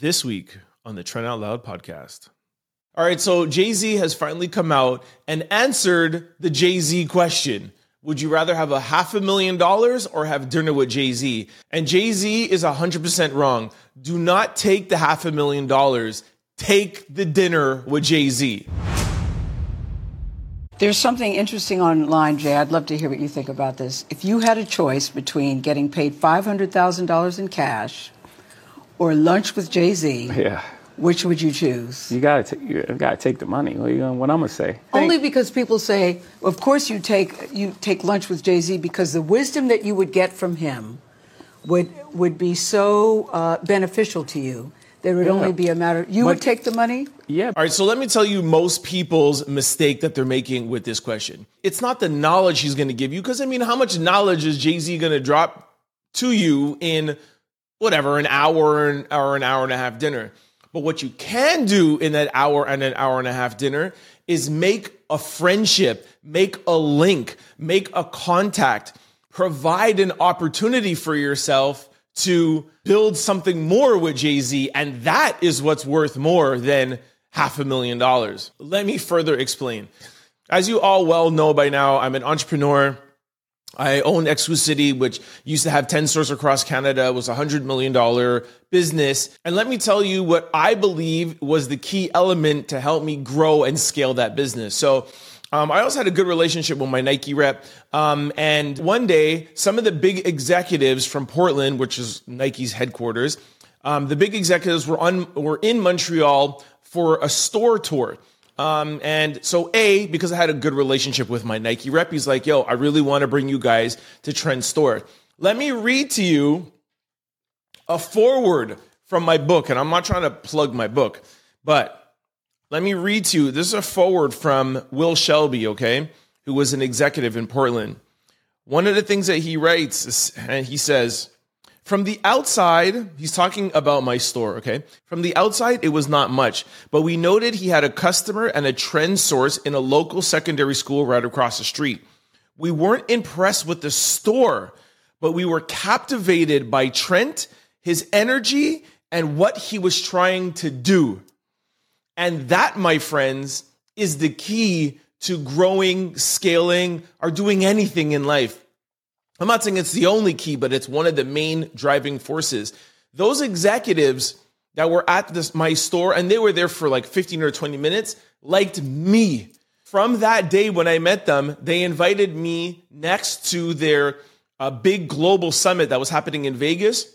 this week on the Trent Out Loud podcast. All right, so Jay Z has finally come out and answered the Jay Z question. Would you rather have a half a million dollars or have dinner with Jay Z? And Jay Z is 100% wrong. Do not take the half a million dollars, take the dinner with Jay Z. There's something interesting online, Jay. I'd love to hear what you think about this. If you had a choice between getting paid $500,000 in cash or lunch with Jay Z, Yeah. which would you choose? You gotta take. You gotta take the money. What, you gonna, what I'm gonna say? Only because people say, of course, you take you take lunch with Jay Z because the wisdom that you would get from him would would be so uh, beneficial to you. There would Yeah. only be a matter. You would take the money. Yeah. All right, so let me tell you most people's mistake that they're making with this question. It's not the knowledge he's going to give you, because I mean, how much knowledge is Jay Z going to drop to you in whatever, an hour and- or an hour and a half dinner? But what you can do in that hour and an hour and a half dinner is make a friendship, make a link, make a contact, provide an opportunity for yourself to build something more with Jay Z. And that is what's worth more than half a million dollars. Let me further explain. As you all well know by now, I'm an entrepreneur. I own Exclucity, which used to have 10 stores across Canada, was a $100 million business. And let me tell you what I believe was the key element to help me grow and scale that business. So, um, I also had a good relationship with my Nike rep. Um, and one day, some of the big executives from Portland, which is Nike's headquarters, um, the big executives were on were in Montreal for a store tour. Um, and so A, because I had a good relationship with my Nike rep, he's like, yo, I really want to bring you guys to Trend store. Let me read to you a forward from my book. And I'm not trying to plug my book, but let me read to you. This is a forward from Will Shelby, okay, who was an executive in Portland. One of the things that he writes, and he says, from the outside, he's talking about my store, okay? From the outside, it was not much, but we noted he had a customer and a trend source in a local secondary school right across the street. We weren't impressed with the store, but we were captivated by Trent, his energy, and what he was trying to do. And that, my friends, is the key to growing, scaling, or doing anything in life. I'm not saying it's the only key, but it's one of the main driving forces. Those executives that were at this my store and they were there for like 15 or 20 minutes liked me. From that day when I met them, they invited me next to their uh, big global summit that was happening in Vegas,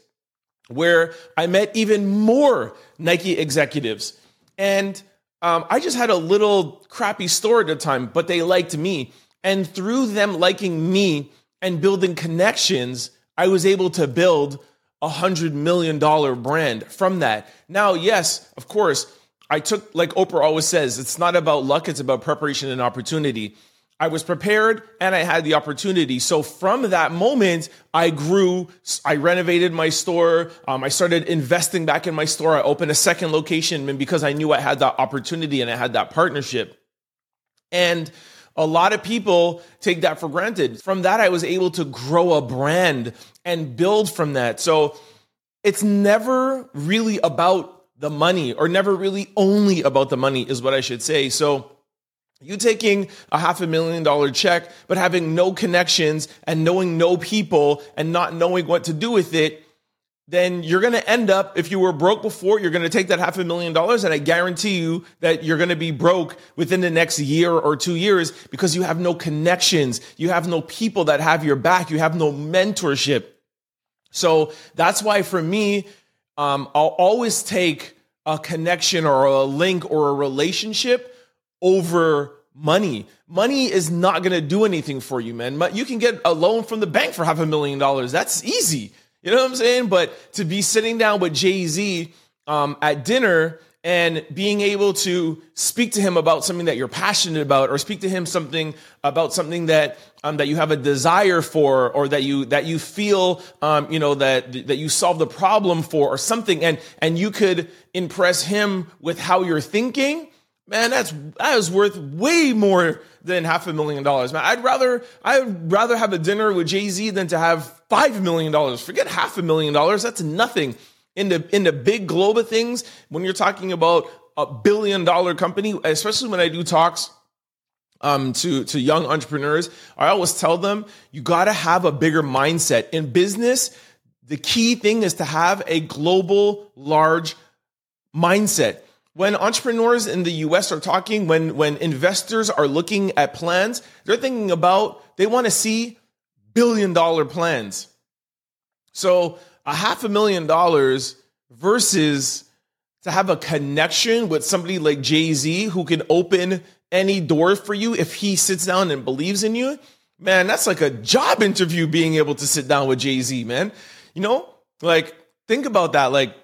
where I met even more Nike executives. And um, I just had a little crappy store at the time, but they liked me. And through them liking me and building connections, I was able to build a hundred million dollar brand from that. Now, yes, of course, I took, like Oprah always says, it's not about luck, it's about preparation and opportunity. I was prepared and I had the opportunity. So from that moment, I grew. I renovated my store. Um, I started investing back in my store. I opened a second location and because I knew I had that opportunity and I had that partnership. And a lot of people take that for granted. From that, I was able to grow a brand and build from that. So it's never really about the money or never really only about the money is what I should say. So you taking a half a million dollar check, but having no connections and knowing no people and not knowing what to do with it, then you're going to end up, if you were broke before, you're going to take that half a million dollars. And I guarantee you that you're going to be broke within the next year or two years because you have no connections. You have no people that have your back. You have no mentorship. So that's why for me, um, I'll always take a connection or a link or a relationship over money. Money is not going to do anything for you, man. You can get a loan from the bank for half a million dollars. That's easy. You know what I'm saying? But to be sitting down with Jay Z um, at dinner and being able to speak to him about something that you're passionate about, or speak to him something about something that um, that you have a desire for, or that you that you feel um, you know that that you solve the problem for, or something, and and you could impress him with how you're thinking man, that's that is worth way more than half a million dollars. Man, I'd rather I'd rather have a dinner with Jay Z than to have five million dollars. Forget half a million dollars. That's nothing. in the in the big globe of things, when you're talking about a billion dollar company, especially when I do talks um, to to young entrepreneurs, I always tell them you got to have a bigger mindset in business. The key thing is to have a global, large mindset. When entrepreneurs in the US are talking, when when investors are looking at plans, they're thinking about they want to see billion dollar plans. So a half a million dollars versus to have a connection with somebody like Jay Z who can open any door for you if he sits down and believes in you, man, that's like a job interview being able to sit down with Jay Z, man. You know, like think about that. Like,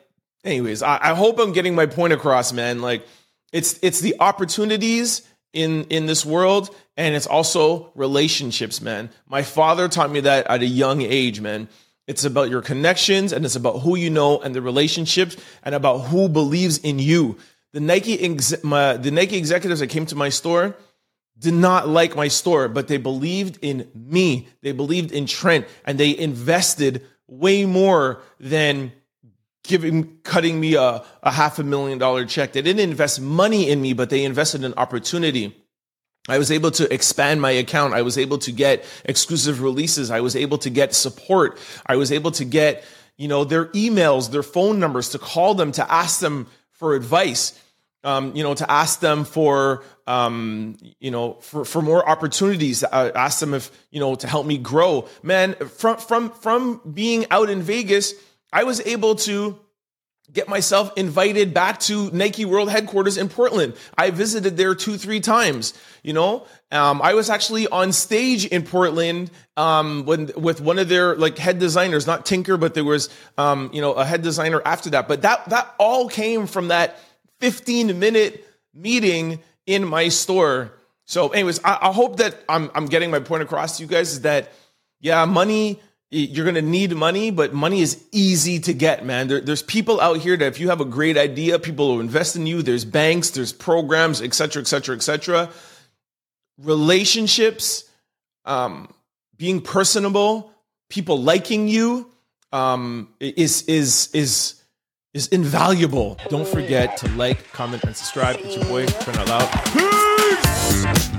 anyways, I, I hope I'm getting my point across, man. Like, it's it's the opportunities in in this world, and it's also relationships, man. My father taught me that at a young age, man. It's about your connections and it's about who you know and the relationships and about who believes in you. The Nike ex- my, the Nike executives that came to my store did not like my store, but they believed in me. They believed in Trent and they invested way more than giving cutting me a, a half a million dollar check. They didn't invest money in me, but they invested in opportunity. I was able to expand my account. I was able to get exclusive releases. I was able to get support. I was able to get, you know, their emails, their phone numbers, to call them, to ask them for advice, um, you know, to ask them for, um, you know, for, for more opportunities. I ask them if, you know, to help me grow. Man, from, from, from being out in Vegas, I was able to get myself invited back to Nike World headquarters in Portland. I visited there two, three times. You know, um, I was actually on stage in Portland um, when with one of their like head designers, not Tinker, but there was um, you know a head designer after that. But that that all came from that 15 minute meeting in my store. So, anyways, I, I hope that I'm I'm getting my point across to you guys. Is that yeah, money you're going to need money, but money is easy to get, man. There, there's people out here that if you have a great idea, people will invest in you. There's banks, there's programs, et cetera, et cetera, et cetera. Relationships, um, being personable, people liking you, um, is is is is invaluable. Don't forget to like, comment, and subscribe. It's your boy, Trent Out Loud. Peace!